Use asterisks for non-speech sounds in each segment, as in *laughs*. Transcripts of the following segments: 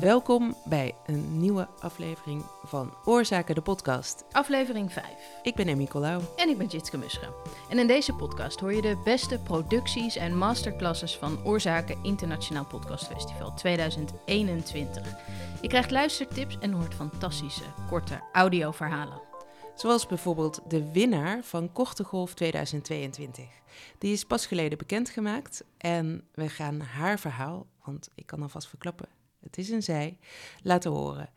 Welkom bij een nieuwe aflevering van Oorzaken de podcast. Aflevering 5. Ik ben Emmy Colau. En ik ben Jitske Musche. En in deze podcast hoor je de beste producties en masterclasses van Oorzaken Internationaal Podcast Festival 2021. Je krijgt luistertips en hoort fantastische, korte audioverhalen. Zoals bijvoorbeeld de winnaar van Korte Golf 2022. Die is pas geleden bekendgemaakt en we gaan haar verhaal, want ik kan alvast verklappen, het is een zij, laten horen.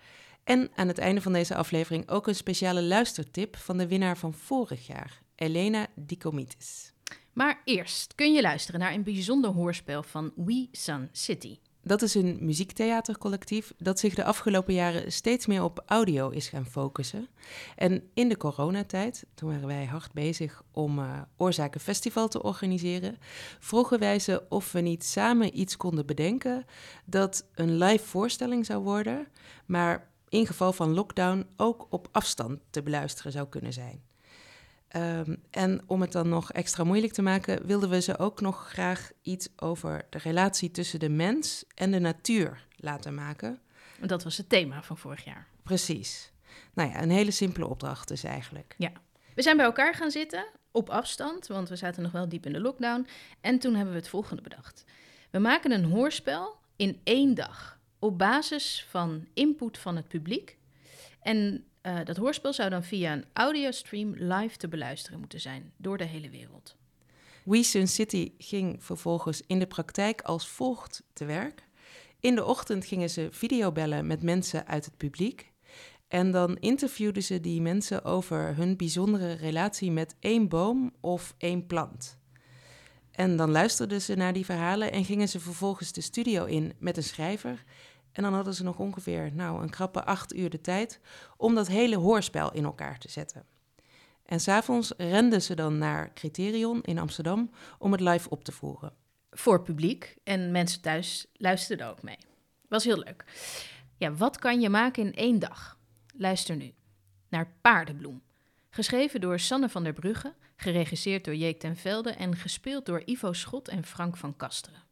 En aan het einde van deze aflevering ook een speciale luistertip van de winnaar van vorig jaar, Elena Dikomitis. Maar eerst kun je luisteren naar een bijzonder hoorspel van We Sun City. Dat is een muziektheatercollectief dat zich de afgelopen jaren steeds meer op audio is gaan focussen. En in de coronatijd, toen waren wij hard bezig om uh, Oorzaken Festival te organiseren, vroegen wij ze of we niet samen iets konden bedenken dat een live voorstelling zou worden, maar in geval van lockdown ook op afstand te beluisteren zou kunnen zijn. Um, en om het dan nog extra moeilijk te maken, wilden we ze ook nog graag iets over de relatie tussen de mens en de natuur laten maken. Dat was het thema van vorig jaar. Precies. Nou ja, een hele simpele opdracht dus eigenlijk. Ja. We zijn bij elkaar gaan zitten, op afstand, want we zaten nog wel diep in de lockdown. En toen hebben we het volgende bedacht. We maken een hoorspel in één dag, op basis van input van het publiek. En uh, dat hoorspel zou dan via een audiostream live te beluisteren moeten zijn door de hele wereld. We Sun City ging vervolgens in de praktijk als volgt te werk. In de ochtend gingen ze videobellen met mensen uit het publiek. En dan interviewden ze die mensen over hun bijzondere relatie met één boom of één plant. En dan luisterden ze naar die verhalen en gingen ze vervolgens de studio in met een schrijver en dan hadden ze nog ongeveer nou, een krappe acht uur de tijd om dat hele hoorspel in elkaar te zetten. En s'avonds renden ze dan naar Criterion in Amsterdam om het live op te voeren. Voor publiek en mensen thuis luisterden ook mee. Was heel leuk. Ja, wat kan je maken in één dag? Luister nu naar Paardenbloem. Geschreven door Sanne van der Brugge, geregisseerd door Jeek ten Velde en gespeeld door Ivo Schot en Frank van Kasteren.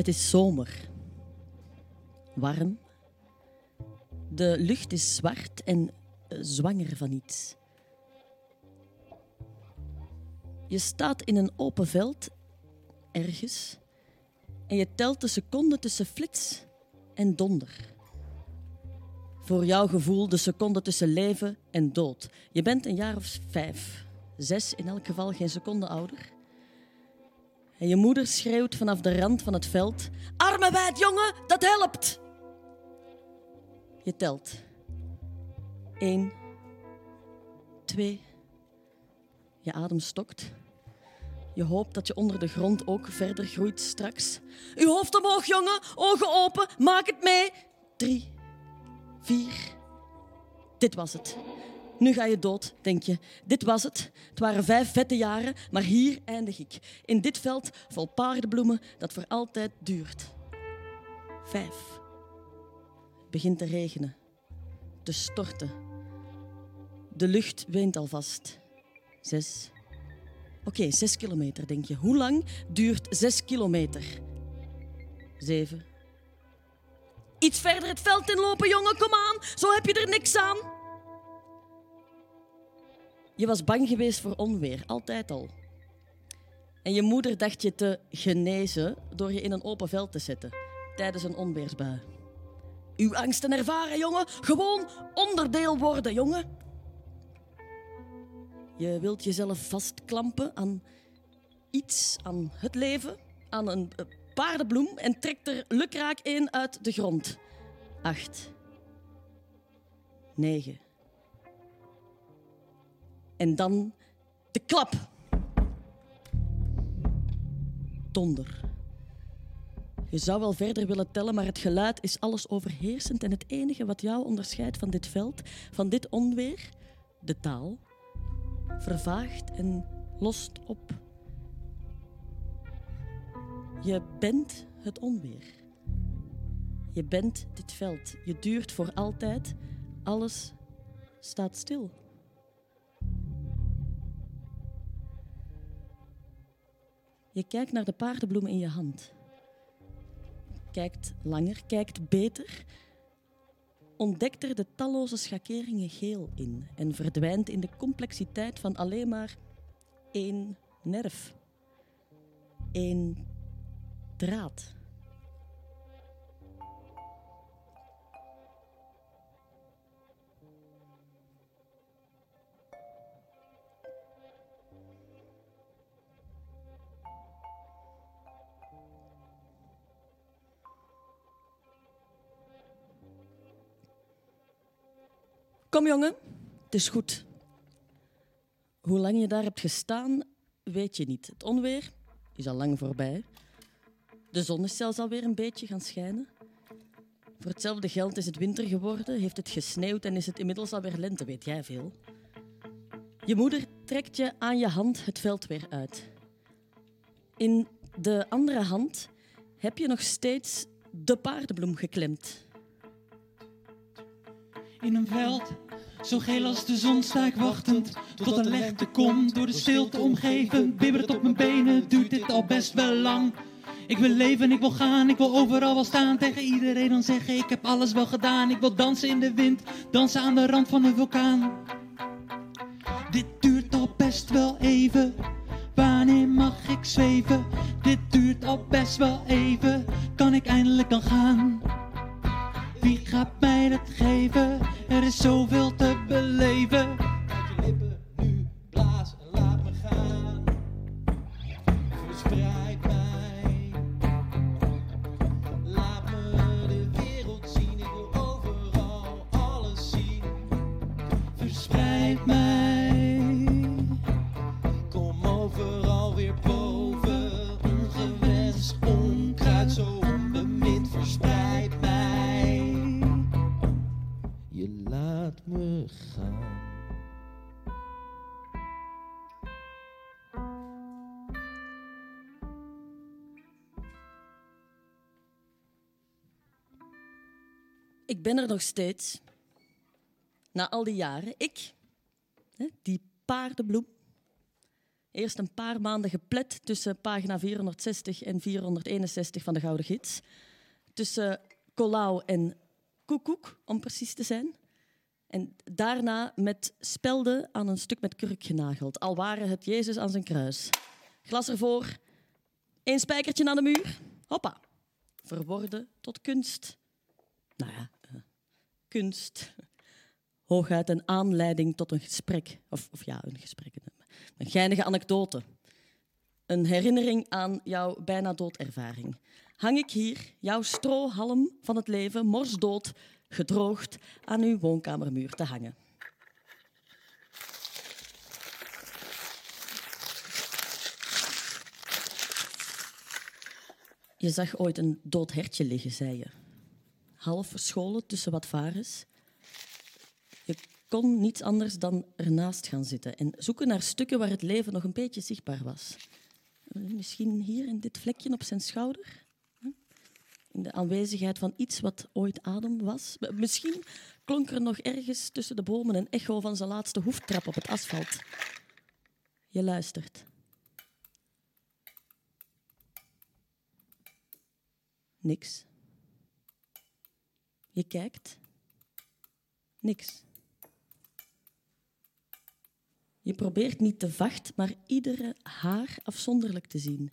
Het is zomer. Warm. De lucht is zwart en eh, zwanger van iets. Je staat in een open veld, ergens, en je telt de seconden tussen flits en donder. Voor jouw gevoel de seconde tussen leven en dood. Je bent een jaar of vijf, zes in elk geval, geen seconde ouder. En je moeder schreeuwt vanaf de rand van het veld: Armen wijd, jongen, dat helpt! Je telt. Eén, twee. Je adem stokt. Je hoopt dat je onder de grond ook verder groeit straks. Uw hoofd omhoog, jongen, ogen open, maak het mee. Drie, vier. Dit was het. Nu ga je dood, denk je. Dit was het. Het waren vijf vette jaren, maar hier eindig ik. In dit veld vol paardenbloemen dat voor altijd duurt. Vijf. Het begint te regenen. Te storten. De lucht weent alvast. Zes. Oké, zes kilometer, denk je. Hoe lang duurt zes kilometer? Zeven. Iets verder het veld inlopen, jongen, kom aan. Zo heb je er niks aan. Je was bang geweest voor onweer, altijd al. En je moeder dacht je te genezen door je in een open veld te zetten tijdens een onweersbui. Uw angsten ervaren, jongen. Gewoon onderdeel worden, jongen. Je wilt jezelf vastklampen aan iets, aan het leven, aan een paardenbloem en trekt er lukraak een uit de grond. Acht. Negen. En dan de klap. donder. Je zou wel verder willen tellen, maar het geluid is alles overheersend en het enige wat jou onderscheidt van dit veld, van dit onweer, de taal, vervaagt en lost op. Je bent het onweer. Je bent dit veld. Je duurt voor altijd. Alles staat stil. Je kijkt naar de paardenbloemen in je hand. Kijkt langer, kijkt beter. Ontdekt er de talloze schakeringen geel in en verdwijnt in de complexiteit van alleen maar één nerf. één draad. Kom jongen, het is goed. Hoe lang je daar hebt gestaan, weet je niet. Het onweer is al lang voorbij. De zon is zelfs alweer een beetje gaan schijnen. Voor hetzelfde geld is het winter geworden, heeft het gesneeuwd en is het inmiddels alweer lente, weet jij veel. Je moeder trekt je aan je hand het veld weer uit. In de andere hand heb je nog steeds de paardenbloem geklemd. In een veld, zo geel als de zon, sta ik wachtend tot de lente komt. Door de stilte omgeven, bibbert op mijn benen, duurt dit al best wel lang. Ik wil leven, ik wil gaan, ik wil overal wel staan. Tegen iedereen dan zeggen, ik heb alles wel gedaan. Ik wil dansen in de wind, dansen aan de rand van een vulkaan. Dit duurt al best wel even. Wanneer mag ik zweven? Dit duurt al best wel even. Kan ik eindelijk dan gaan? Wie gaat mij dat geven? Er is zoveel te beleven. Ik ben er nog steeds. Na al die jaren. Ik, die paardenbloem. Eerst een paar maanden geplet tussen pagina 460 en 461 van de Gouden Gids. Tussen Colau en Koekoek, om precies te zijn. En daarna met spelden aan een stuk met kurk genageld. Al waren het Jezus aan zijn kruis. Glas ervoor, één spijkertje aan de muur. Hoppa. Verworden tot kunst. Nou ja, kunst. Hooguit een aanleiding tot een gesprek. Of, of ja, een gesprek. Een, geinige anekdote. Een herinnering aan jouw bijna doodervaring. Hang ik hier, jouw strohalm van het leven, morsdood, gedroogd, aan uw woonkamermuur te hangen. Je zag ooit een dood hertje liggen, zei je. Half verscholen tussen wat varens. Je kon niets anders dan ernaast gaan zitten en zoeken naar stukken waar het leven nog een beetje zichtbaar was. Misschien hier in dit vlekje op zijn schouder? In de aanwezigheid van iets wat ooit adem was. Misschien klonk er nog ergens tussen de bomen een echo van zijn laatste hoeftrap op het asfalt. Je luistert. Niks. Je kijkt. Niks. Je probeert niet te vacht, maar iedere haar afzonderlijk te zien.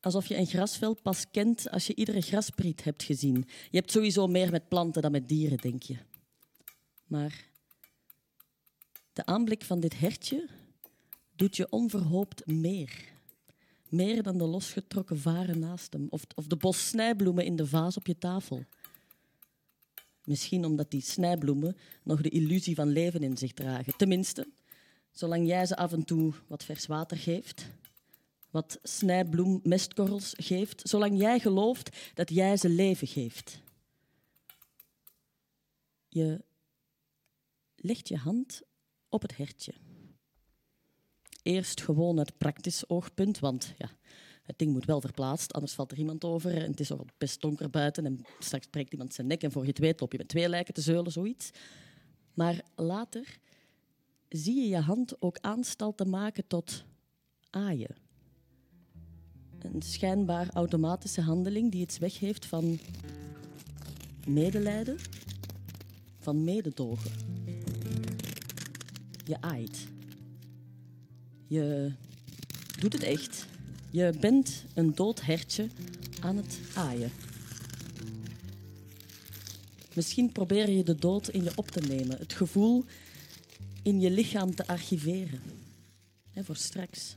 Alsof je een grasveld pas kent als je iedere graspriet hebt gezien. Je hebt sowieso meer met planten dan met dieren, denk je. Maar de aanblik van dit hertje doet je onverhoopt meer. Meer dan de losgetrokken varen naast hem of, of de bos snijbloemen in de vaas op je tafel. Misschien omdat die snijbloemen nog de illusie van leven in zich dragen. Tenminste, zolang jij ze af en toe wat vers water geeft, wat snijbloem mestkorrels geeft, zolang jij gelooft dat jij ze leven geeft. Je legt je hand op het hertje. Eerst gewoon uit praktisch oogpunt, want ja, het ding moet wel verplaatst, anders valt er iemand over en het is al best donker buiten en straks breekt iemand zijn nek en voor je het weet loop je met twee lijken te zeulen, zoiets. Maar later zie je je hand ook aanstalten maken tot aaien. Een schijnbaar automatische handeling die iets weggeeft van medelijden, van mededogen. Je aait. Je doet het echt. Je bent een dood hertje aan het aaien. Misschien probeer je de dood in je op te nemen, het gevoel in je lichaam te archiveren. Voor straks,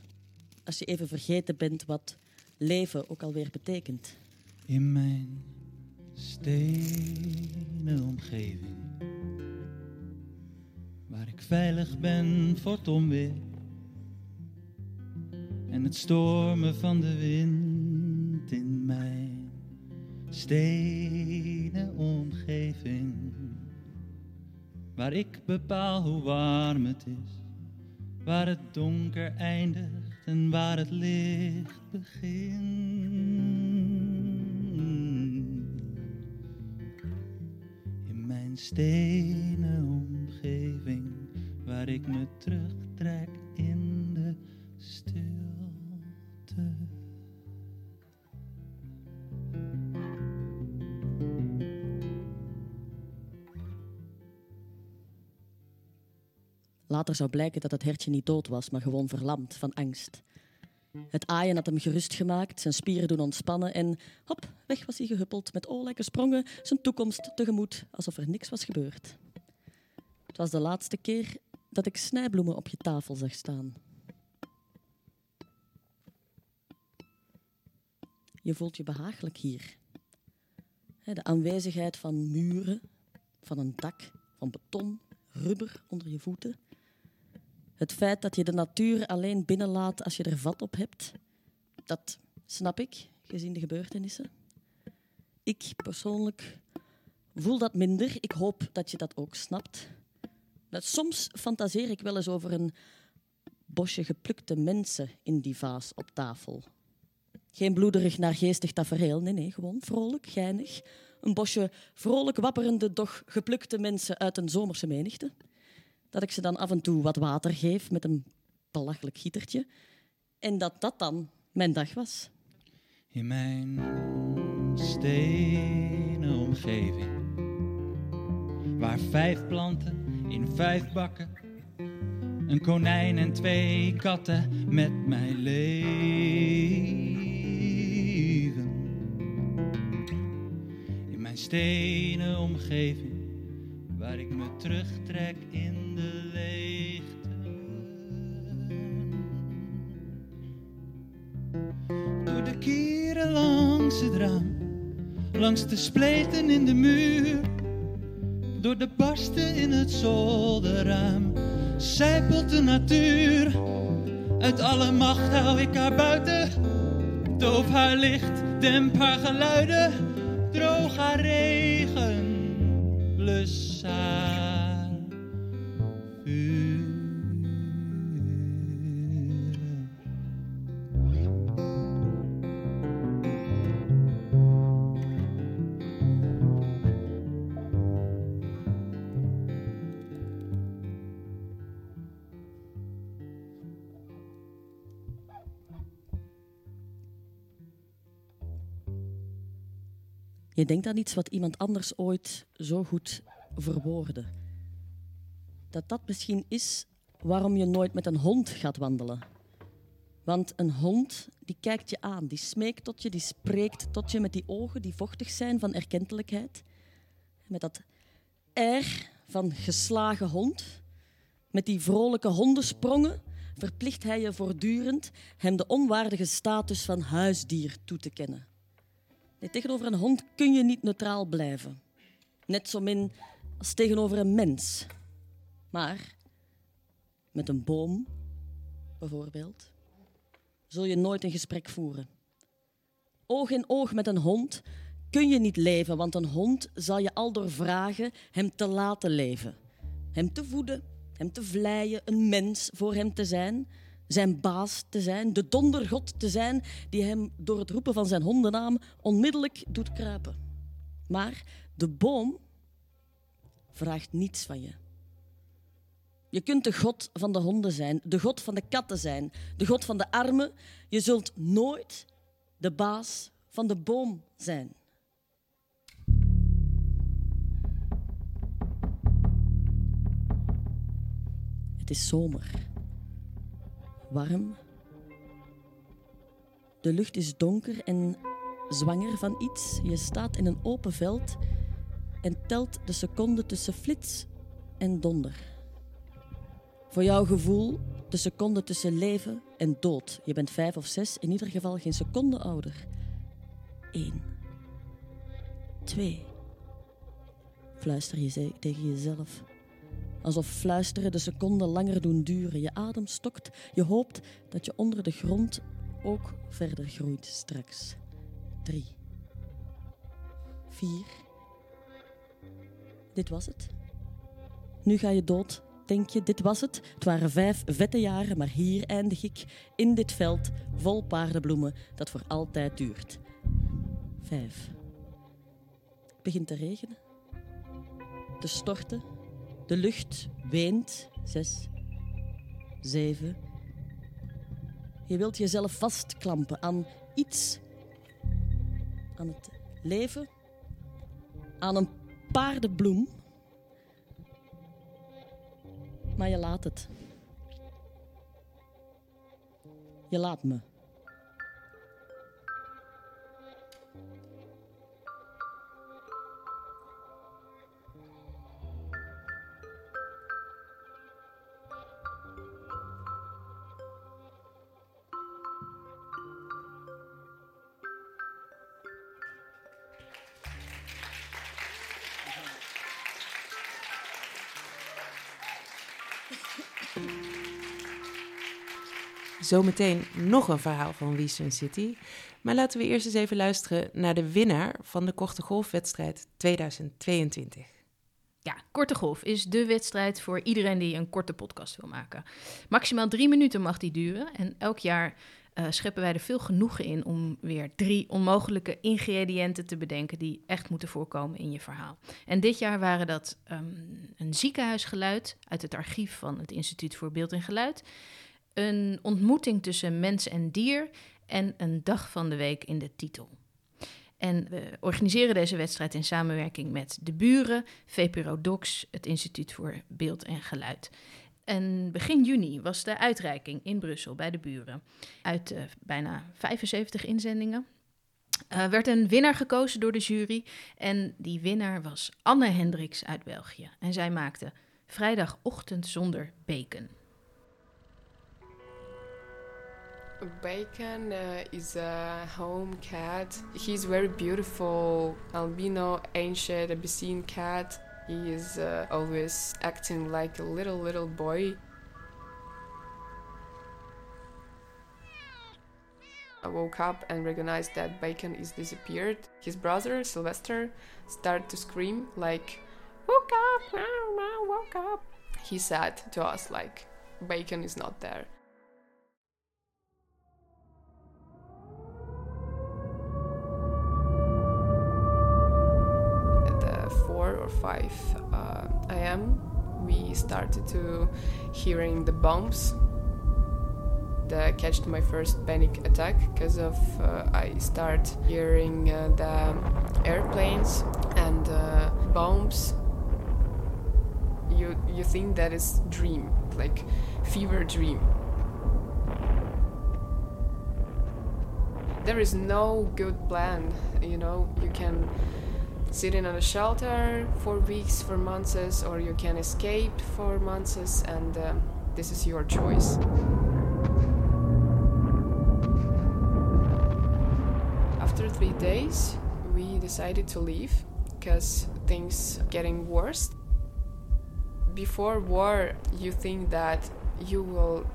als je even vergeten bent wat leven ook alweer betekent. In mijn stenen omgeving. Waar ik veilig ben voor het onweer. En het stormen van de wind in mijn stenen omgeving. Waar ik bepaal hoe warm het is. Waar het donker eindigt en waar het licht begint. In mijn stenen omgeving, waar ik me terugtrek Later zou blijken dat het hertje niet dood was, maar gewoon verlamd van angst. Het aaien had hem gerust gemaakt, zijn spieren doen ontspannen en hop, weg was hij gehuppeld met olijke sprongen zijn toekomst tegemoet, alsof er niks was gebeurd. Het was de laatste keer dat ik snijbloemen op je tafel zag staan. Je voelt je behagelijk hier. De aanwezigheid van muren, van een dak, van beton, rubber onder je voeten. Het feit dat je de natuur alleen binnenlaat als je er vat op hebt, dat snap ik, gezien de gebeurtenissen. Ik persoonlijk voel dat minder. Ik hoop dat je dat ook snapt. Soms fantaseer ik wel eens over een bosje geplukte mensen in die vaas op tafel. Geen bloederig naargeestig tafereel, nee, nee, gewoon vrolijk, geinig. Een bosje vrolijk wapperende, doch geplukte mensen uit een zomerse menigte. Dat ik ze dan af en toe wat water geef met een belachelijk gietertje. En dat dat dan mijn dag was. In mijn stenen omgeving. Waar vijf planten in vijf bakken. Een konijn en twee katten met mij leven. In mijn stenen omgeving. Waar ik me terugtrek in langs het raam, langs de spleten in de muur, door de barsten in het zolderraam, zijpelt de natuur. Uit alle macht hou ik haar buiten, doof haar licht, demp haar geluiden, droog haar regen, blus haar Je denkt aan iets wat iemand anders ooit zo goed verwoordde. Dat dat misschien is waarom je nooit met een hond gaat wandelen. Want een hond die kijkt je aan, die smeekt tot je, die spreekt tot je met die ogen die vochtig zijn van erkentelijkheid. Met dat air van geslagen hond, met die vrolijke hondensprongen, verplicht hij je voortdurend hem de onwaardige status van huisdier toe te kennen. Tegenover een hond kun je niet neutraal blijven. Net zo min als tegenover een mens. Maar met een boom, bijvoorbeeld, zul je nooit een gesprek voeren. Oog in oog met een hond kun je niet leven, want een hond zal je al door vragen hem te laten leven. Hem te voeden, hem te vleien, een mens voor hem te zijn, zijn baas te zijn, de dondergod te zijn die hem door het roepen van zijn hondennaam onmiddellijk doet kruipen. Maar de boom vraagt niets van je. Je kunt de god van de honden zijn, de god van de katten zijn, de god van de armen. Je zult nooit de baas van de boom zijn. Het is zomer. Warm. De lucht is donker en zwanger van iets. Je staat in een open veld en telt de seconden tussen flits en donder. Voor jouw gevoel de seconde tussen leven en dood. Je bent vijf of zes, in ieder geval geen seconde ouder. Eén. Twee. Fluister je tegen jezelf. Alsof fluisteren de seconden langer doen duren. Je adem stokt. Je hoopt dat je onder de grond ook verder groeit straks. Drie. Vier. Dit was het. Nu ga je dood, denk je, dit was het. Het waren vijf vette jaren, maar hier eindig ik in dit veld vol paardenbloemen dat voor altijd duurt. Vijf. Het begint te regenen. Te storten. De lucht weent. Zes. Zeven. Je wilt jezelf vastklampen aan iets. Aan het leven. Aan een paardenbloem. Maar je laat het. Je laat me. Zometeen nog een verhaal van We Sun City. Maar laten we eerst eens even luisteren naar de winnaar van de korte golfwedstrijd 2022. Ja, Korte Golf is de wedstrijd voor iedereen die een korte podcast wil maken. Maximaal drie minuten mag die duren. En elk jaar eh, scheppen wij er veel genoegen in om weer drie onmogelijke ingrediënten te bedenken die echt moeten voorkomen in je verhaal. En dit jaar waren dat ehm, een ziekenhuisgeluid uit het archief van het Instituut voor Beeld en Geluid, een ontmoeting tussen mens en dier en een dag van de week in de titel. En we organiseren deze wedstrijd in samenwerking met de buren, VPRO Docs, het Instituut voor Beeld en Geluid. En begin juni was de uitreiking in Brussel bij de buren. Uit eh, bijna 75 inzendingen eh, werd een winnaar gekozen door de jury. En die winnaar was Anne Hendricks uit België. En zij maakte Vrijdagochtend zonder bacon. Bacon uh, is a home cat. He's very beautiful, albino, ancient, Abyssinian cat. He is uh, always acting like a little, little boy. I woke up and recognized that Bacon is disappeared. His brother, Sylvester, started to scream like, woke up, woke up. He said to us like, Bacon is not there. 4 or 5 uh, a.m. we started to hearing the bombs that catched my first panic attack because of uh, I start hearing uh, the airplanes and uh, bombs you you think that is dream like fever dream there is no good plan you know you can sit in a shelter for weeks, for months, or you can escape for months, and um, this is your choice. After three days, we decided to leave because things getting worse. Before war, you think that you will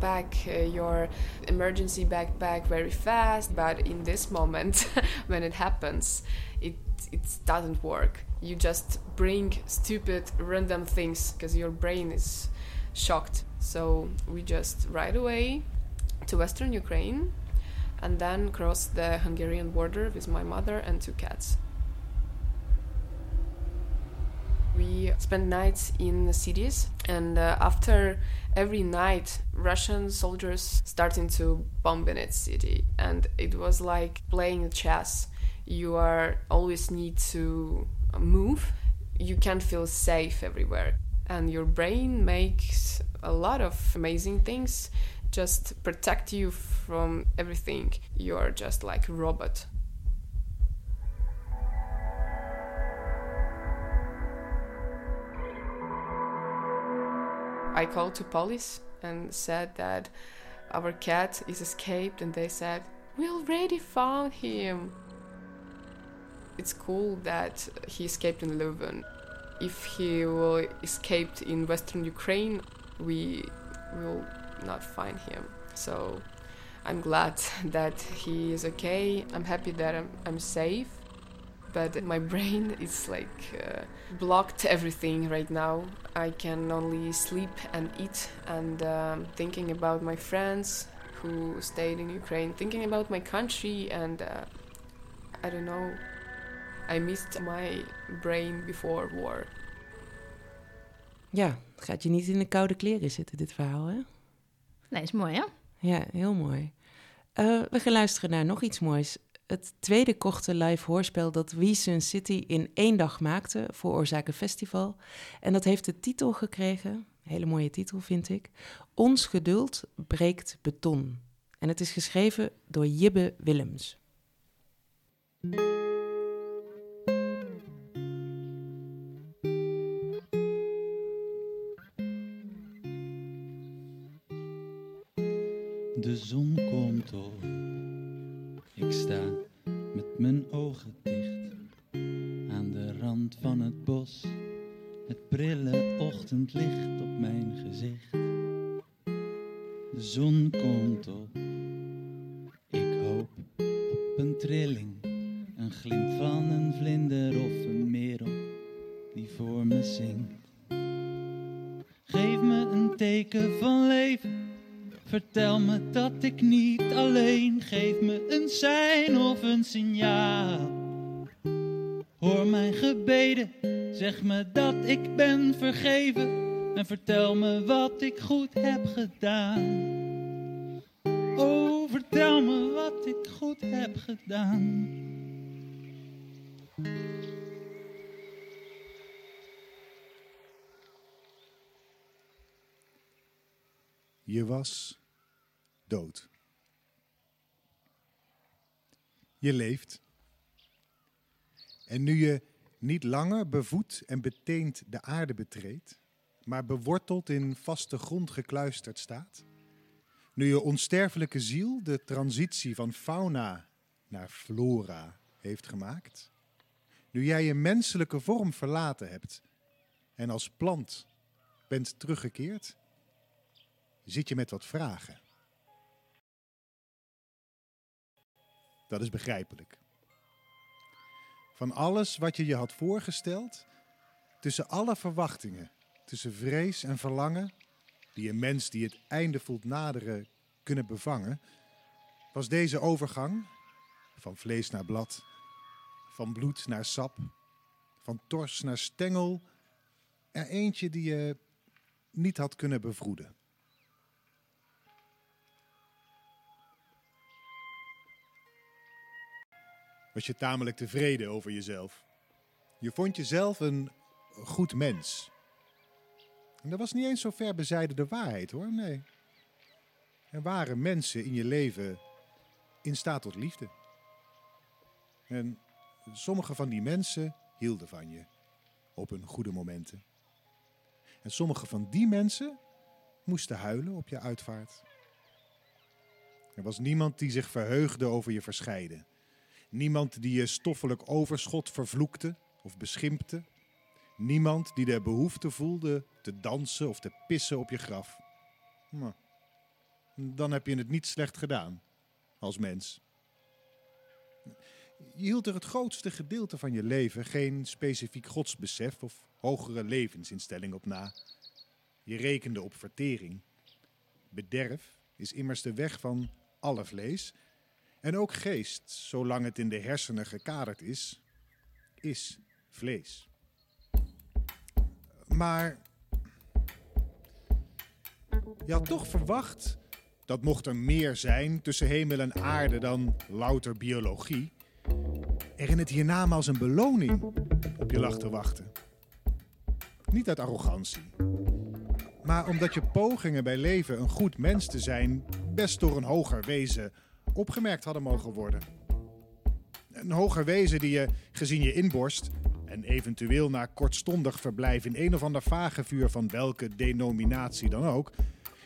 pack uh, your emergency backpack very fast. But in this moment, *laughs* when it happens, it it doesn't work. You just bring stupid, random things because your brain is shocked. So we just right away to Western Ukraine, and then cross the Hungarian border with my mother and two cats. We spent nights in the cities, and uh, after every night, Russian soldiers starting to bomb in its city, and it was like playing chess. You are always need to move. You can't feel safe everywhere, and your brain makes a lot of amazing things just protect you from everything. You are just like a robot. I called to police and said that our cat is escaped and they said we already found him. It's cool that he escaped in Leuven. If he will escaped in western Ukraine, we will not find him. So I'm glad *laughs* that he is okay. I'm happy that I'm, I'm safe. But my *laughs* brain is like uh, blocked everything right now. I can only sleep and eat and um, thinking about my friends who stayed in Ukraine, thinking about my country, and uh, I don't know. I missed my brain before war. Ja, het gaat je niet in de koude kleren zitten, dit verhaal, hè? Nee, is mooi, hè? Ja, heel mooi. Eh, we gaan luisteren naar nog iets moois. Het tweede korte live hoorspel dat We Sun City in één dag maakte voor Oorzaken Festival. En dat heeft de titel gekregen, hele mooie titel vind ik, Ons geduld breekt beton. En het is geschreven door Jibbe Willems. Hoor mijn gebeden, zeg me dat ik ben vergeven en vertel me wat ik goed heb gedaan. Oh, vertel me wat ik goed heb gedaan. Je was dood. Je leeft. En nu je niet langer bevoed en beteend de aarde betreedt, maar beworteld in vaste grond gekluisterd staat, nu je onsterfelijke ziel de transitie van fauna naar flora heeft gemaakt, nu jij je menselijke vorm verlaten hebt en als plant bent teruggekeerd, zit je met wat vragen. Dat is begrijpelijk. Van alles wat je je had voorgesteld, tussen alle verwachtingen, tussen vrees en verlangen, die een mens die het einde voelt naderen kunnen bevangen, was deze overgang van vlees naar blad, van bloed naar sap, van tors naar stengel, er eentje die je niet had kunnen bevroeden. Was je tamelijk tevreden over jezelf. Je vond jezelf een goed mens. En dat was niet eens zo ver bezijden de waarheid hoor, nee. Er waren mensen in je leven in staat tot liefde. En sommige van die mensen hielden van je op hun goede momenten. En sommige van die mensen moesten huilen op je uitvaart. Er was niemand die zich verheugde over je verscheiden. Niemand die je stoffelijk overschot vervloekte of beschimpte. Niemand die de behoefte voelde te dansen of te pissen op je graf. Maar dan heb je het niet slecht gedaan als mens. Je hield er het grootste gedeelte van je leven geen specifiek godsbesef of hogere levensinstelling op na. Je rekende op vertering. Bederf is immers de weg van alle vlees. En ook geest, zolang het in de hersenen gekaderd is, is vlees. Maar je had toch verwacht dat mocht er meer zijn tussen hemel en aarde dan louter biologie, er in het hiernamaals een beloning op je lag te wachten. Niet uit arrogantie, maar omdat je pogingen bij leven een goed mens te zijn best door een hoger wezen opgemerkt hadden mogen worden. Een hoger wezen die je, gezien je inborst en eventueel na kortstondig verblijf in een of ander vage vuur van welke denominatie dan ook,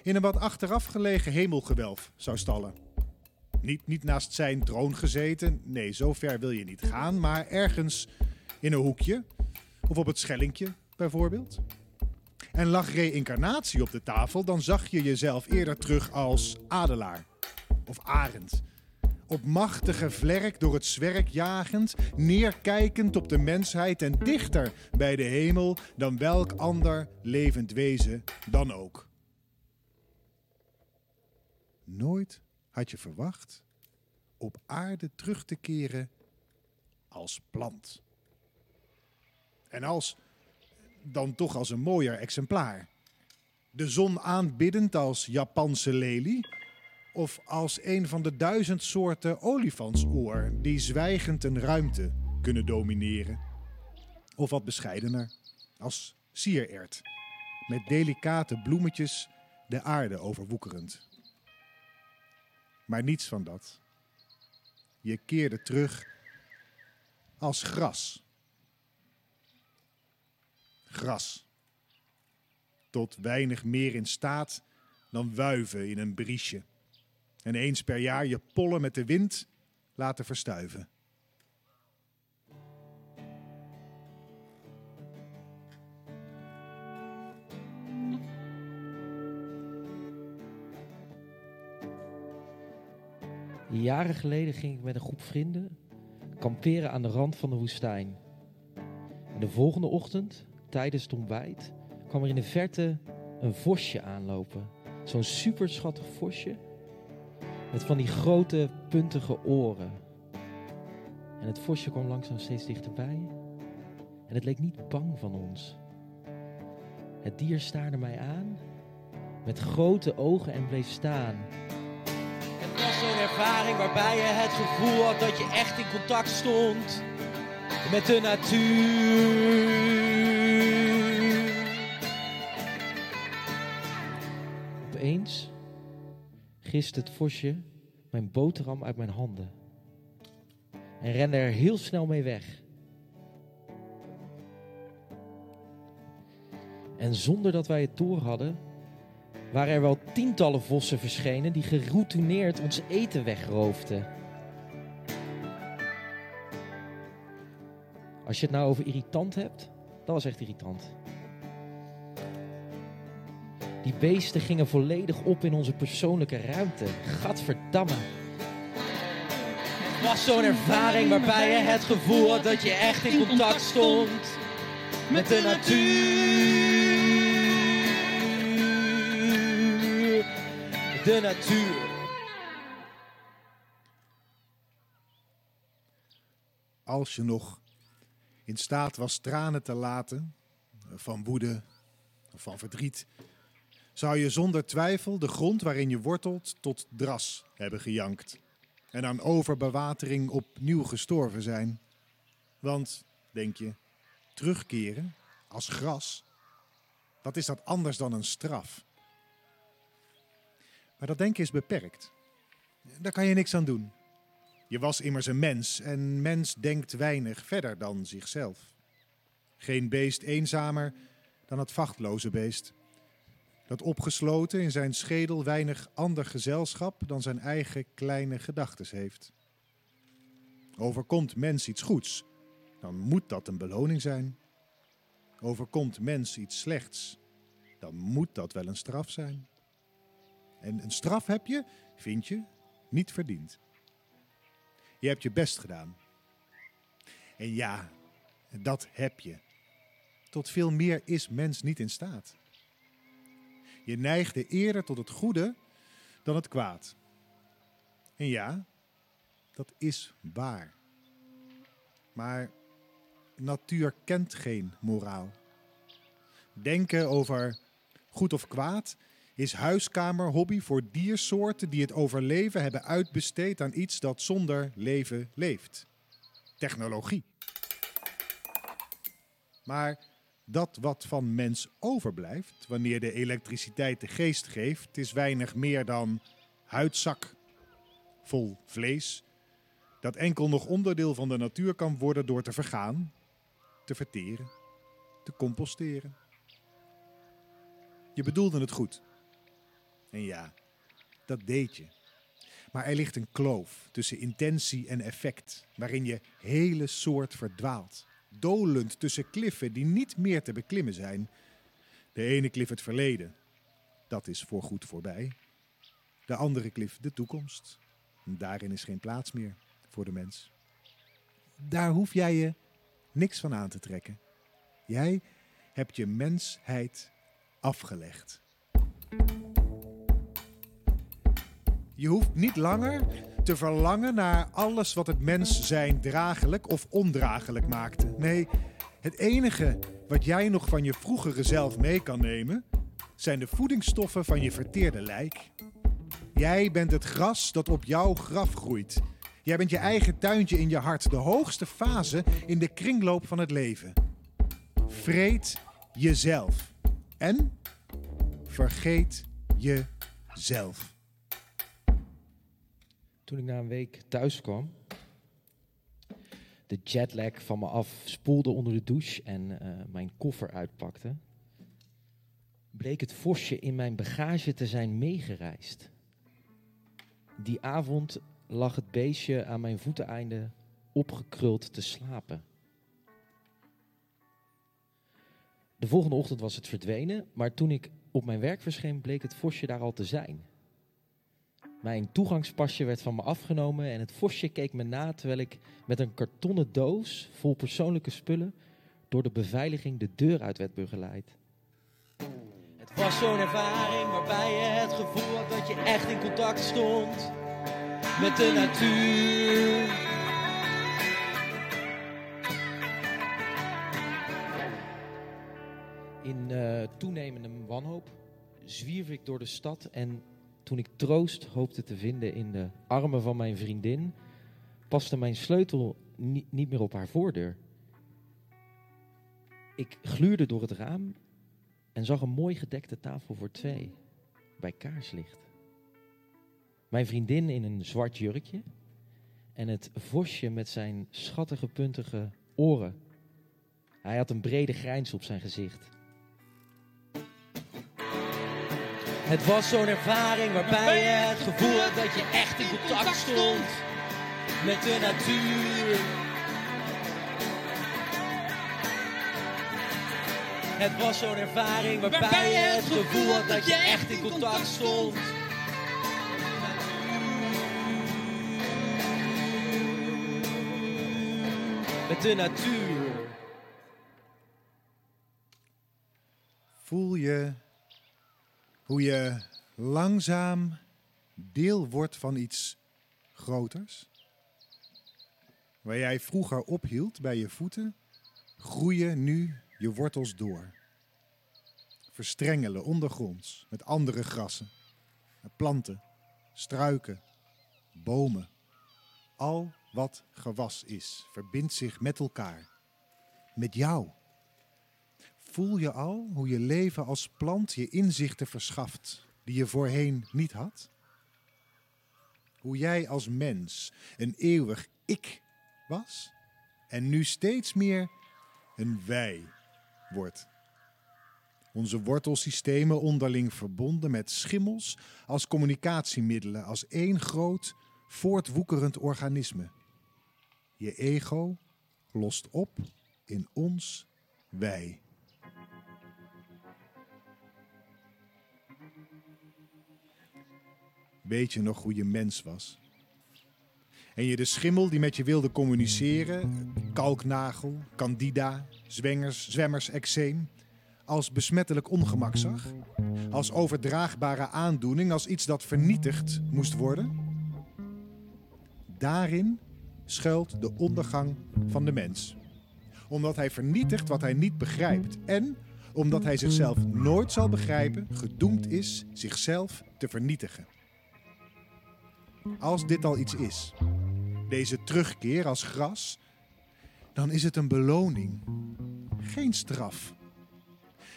in een wat achteraf gelegen hemelgewelf zou stallen. Niet, niet naast zijn troon gezeten, nee, zo ver wil je niet gaan, maar ergens in een hoekje of op het schellinkje bijvoorbeeld. En lag reïncarnatie op de tafel, dan zag je jezelf eerder terug als adelaar of arend. Op machtige vlerk door het zwerk jagend, neerkijkend op de mensheid en dichter bij de hemel dan welk ander levend wezen dan ook. Nooit had je verwacht op aarde terug te keren als plant. En als, dan toch als een mooier exemplaar. De zon aanbiddend als Japanse lelie, of als een van de duizend soorten olifantsoor die zwijgend een ruimte kunnen domineren. Of wat bescheidener, als sierert, met delicate bloemetjes de aarde overwoekerend. Maar niets van dat. Je keerde terug als gras. Gras. Tot weinig meer in staat dan wuiven in een briesje. En eens per jaar je pollen met de wind laten verstuiven. Jaren geleden ging ik met een groep vrienden kamperen aan de rand van de woestijn. En de volgende ochtend, tijdens het ontbijt, kwam er in de verte een vosje aanlopen. Zo'n super schattig vosje met van die grote puntige oren. En het vosje kwam langzaam steeds dichterbij. En het leek niet bang van ons. Het dier staarde mij aan met grote ogen en bleef staan. Het was zo'n ervaring waarbij je het gevoel had dat je echt in contact stond met de natuur. Opeens gist het vosje mijn boterham uit mijn handen en rende er heel snel mee weg. En zonder dat wij het door hadden, waren er wel tientallen vossen verschenen die geroutineerd ons eten wegroofden. Als je het nou over irritant hebt, dat was echt irritant. Die beesten gingen volledig op in onze persoonlijke ruimte. Gadverdamme. Het was zo'n ervaring waarbij je het gevoel had dat je echt in contact stond met de natuur. De natuur. Als je nog in staat was tranen te laten, van woede of van verdriet, zou je zonder twijfel de grond waarin je wortelt tot dras hebben gejankt en aan overbewatering opnieuw gestorven zijn. Want, denk je, terugkeren als gras, wat is dat anders dan een straf? Maar dat denken is beperkt. Daar kan je niks aan doen. Je was immers een mens en mens denkt weinig verder dan zichzelf. Geen beest eenzamer dan het vachtloze beest. Dat opgesloten in zijn schedel weinig ander gezelschap dan zijn eigen kleine gedachtes heeft. Overkomt mens iets goeds, dan moet dat een beloning zijn. Overkomt mens iets slechts, dan moet dat wel een straf zijn. En een straf heb je, vind je, niet verdiend. Je hebt je best gedaan. En ja, dat heb je. Tot veel meer is mens niet in staat. Je neigde eerder tot het goede dan het kwaad. En ja, dat is waar. Maar natuur kent geen moraal. Denken over goed of kwaad is huiskamerhobby voor diersoorten die het overleven hebben uitbesteed aan iets dat zonder leven leeft. Technologie. Maar dat wat van mens overblijft, wanneer de elektriciteit de geest geeft, is weinig meer dan huidzak vol vlees, dat enkel nog onderdeel van de natuur kan worden door te vergaan, te verteren, te composteren. Je bedoelde het goed. En ja, dat deed je. Maar er ligt een kloof tussen intentie en effect, waarin je hele soort verdwaalt. Dolend tussen kliffen die niet meer te beklimmen zijn. De ene klif het verleden, dat is voorgoed voorbij. De andere klif de toekomst. Daarin is geen plaats meer voor de mens. Daar hoef jij je niks van aan te trekken. Jij hebt je mensheid afgelegd. Je hoeft niet langer te verlangen naar alles wat het mens zijn dragelijk of ondraaglijk maakte. Nee, het enige wat jij nog van je vroegere zelf mee kan nemen, zijn de voedingsstoffen van je verteerde lijk. Jij bent het gras dat op jouw graf groeit. Jij bent je eigen tuintje in je hart, de hoogste fase in de kringloop van het leven. Vreet jezelf. En vergeet jezelf. Toen ik na een week thuis kwam, de jetlag van me af spoelde onder de douche en eh, mijn koffer uitpakte, bleek het vosje in mijn bagage te zijn meegereisd. Die avond lag het beestje aan mijn voeteneinde opgekruld te slapen. De volgende ochtend was het verdwenen, maar toen ik op mijn werk verscheen, bleek het vosje daar al te zijn. Mijn toegangspasje werd van me afgenomen en het vosje keek me na terwijl ik met een kartonnen doos vol persoonlijke spullen door de beveiliging de deur uit werd begeleid. Het was zo'n ervaring waarbij je het gevoel had dat je echt in contact stond met de natuur. In eh, toenemende wanhoop zwierf ik door de stad en toen ik troost hoopte te vinden in de armen van mijn vriendin, paste mijn sleutel ni- niet meer op haar voordeur. Ik gluurde door het raam en zag een mooi gedekte tafel voor twee, bij kaarslicht. Mijn vriendin in een zwart jurkje en het vosje met zijn schattige puntige oren. Hij had een brede grijns op zijn gezicht. Het was zo'n ervaring waarbij je het gevoel had dat je echt in contact stond met de natuur. Het was zo'n ervaring waarbij je het gevoel had dat je echt in contact stond. Met de natuur. Voel je hoe je langzaam deel wordt van iets groters? Waar jij vroeger ophield bij je voeten, groeien nu je wortels door. Verstrengelen ondergronds met andere grassen, planten, struiken, bomen. Al wat gewas is, verbindt zich met elkaar. Met jou. Voel je al hoe je leven als plant je inzichten verschaft die je voorheen niet had? Hoe jij als mens een eeuwig ik was en nu steeds meer een wij wordt. Onze wortelsystemen onderling verbonden met schimmels als communicatiemiddelen, als één groot voortwoekerend organisme. Je ego lost op in ons wij. Weet je nog hoe je mens was? En je de schimmel die met je wilde communiceren, kalknagel, candida, zwengers, zwemmers, eczeem, als besmettelijk ongemak zag? Als overdraagbare aandoening, als iets dat vernietigd moest worden? Daarin schuilt de ondergang van de mens. Omdat hij vernietigt wat hij niet begrijpt en omdat hij zichzelf nooit zal begrijpen, gedoemd is zichzelf te vernietigen. Als dit al iets is, deze terugkeer als gras, dan is het een beloning, geen straf.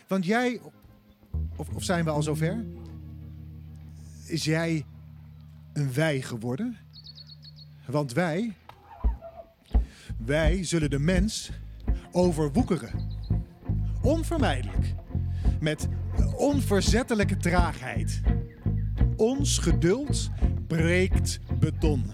Want jij, of, of zijn we al zover? Is jij een wij geworden? Want wij, wij zullen de mens overwoekeren. Onvermijdelijk. Met onverzettelijke traagheid. Ons geduld breekt beton.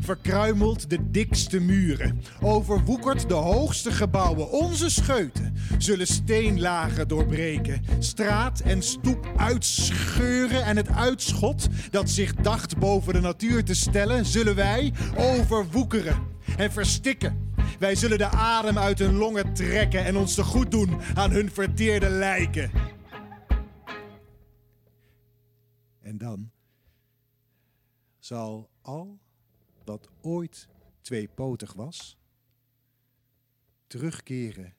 Verkruimelt de dikste muren. Overwoekert de hoogste gebouwen. Onze scheuten zullen steenlagen doorbreken. Straat en stoep uitscheuren. En het uitschot dat zich dacht boven de natuur te stellen, zullen wij overwoekeren en verstikken. Wij zullen de adem uit hun longen trekken en ons te goed doen aan hun verteerde lijken. En dan zal al wat ooit tweepotig was, terugkeren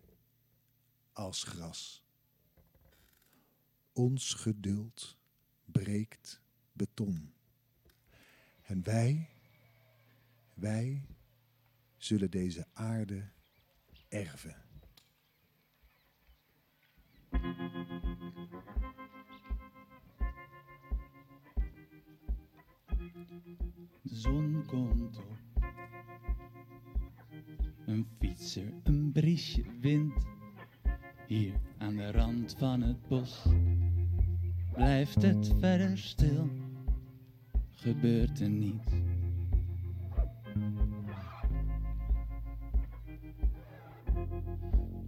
als gras. Ons geduld breekt beton. En wij, wij zullen deze aarde erven. De zon komt op. Een fietser, een briesje wind. Hier aan de rand van het bos blijft het verder stil. Gebeurt er niets.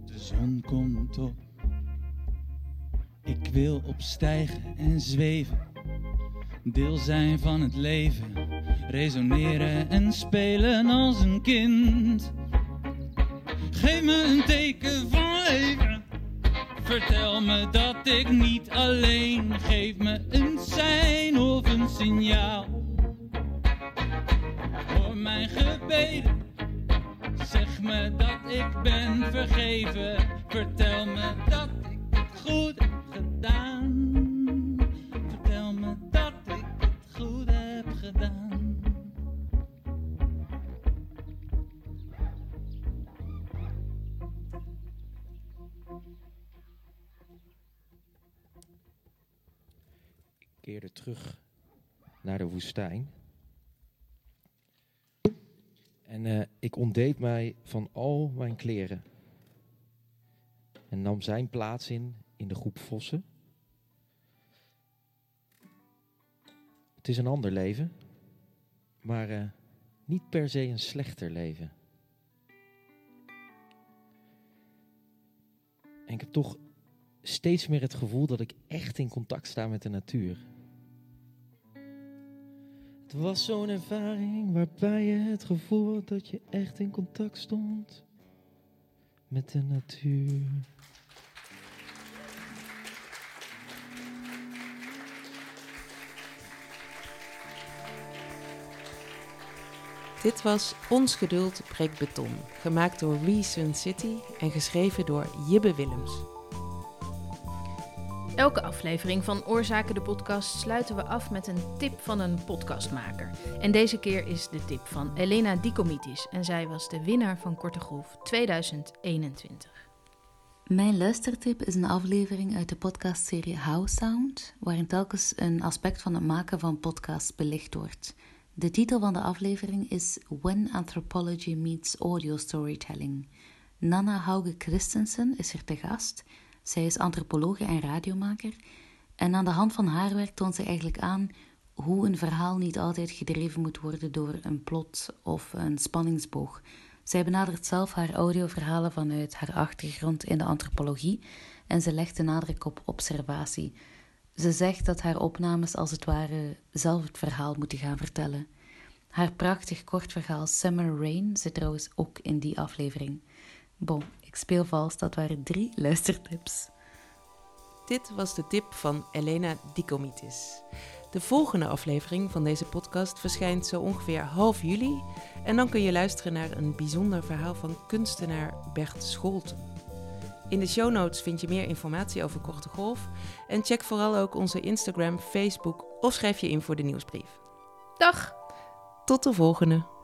De zon komt op. Ik wil opstijgen en zweven. Deel zijn van het leven. Resoneren en spelen als een kind. Geef me een teken van leven. Vertel me dat ik niet alleen. Geef me een sein of een signaal. Hoor mijn gebeden. Zeg me dat ik ben vergeven. Vertel me dat ik het goed heb gedaan. Keerde terug naar de woestijn. En eh, ik ontdeed mij van al mijn kleren. En nam zijn plaats in, in de groep vossen. Het is een ander leven, maar eh, niet per se een slechter leven. En ik heb toch steeds meer het gevoel dat ik echt in contact sta met de natuur. Het was zo'n ervaring waarbij je het gevoel had dat je echt in contact stond met de natuur. Dit was Ons Geduld breekt beton, gemaakt door We Sun City en geschreven door Jibbe Willems. Elke aflevering van Oorzaken de podcast sluiten we af met een tip van een podcastmaker. En deze keer is de tip van Elena Dikomitis en zij was de winnaar van Korte Golf 2021. Mijn luistertip is een aflevering uit de podcastserie How Sound, waarin telkens een aspect van het maken van podcasts belicht wordt. De titel van de aflevering is When Anthropology Meets Audio Storytelling. Nana Hauge Christensen is er te gast. Zij is antropologe en radiomaker. En aan de hand van haar werk toont zij eigenlijk aan hoe een verhaal niet altijd gedreven moet worden door een plot of een spanningsboog. Zij benadert zelf haar audioverhalen vanuit haar achtergrond in de antropologie en ze legt de nadruk op observatie. Ze zegt dat haar opnames als het ware zelf het verhaal moeten gaan vertellen. Haar prachtig kort verhaal Summer Rain zit trouwens ook in die aflevering. Bon, ik speel dat waren drie luistertips. Dit was de tip van Elena Dikomitis. De volgende aflevering van deze podcast verschijnt zo ongeveer half juli. En dan kun je luisteren naar een bijzonder verhaal van kunstenaar Bert Scholten. In de show notes vind je meer informatie over Korte Golf. En check vooral ook onze Instagram, Facebook of schrijf je in voor de nieuwsbrief. Dag! Tot de volgende!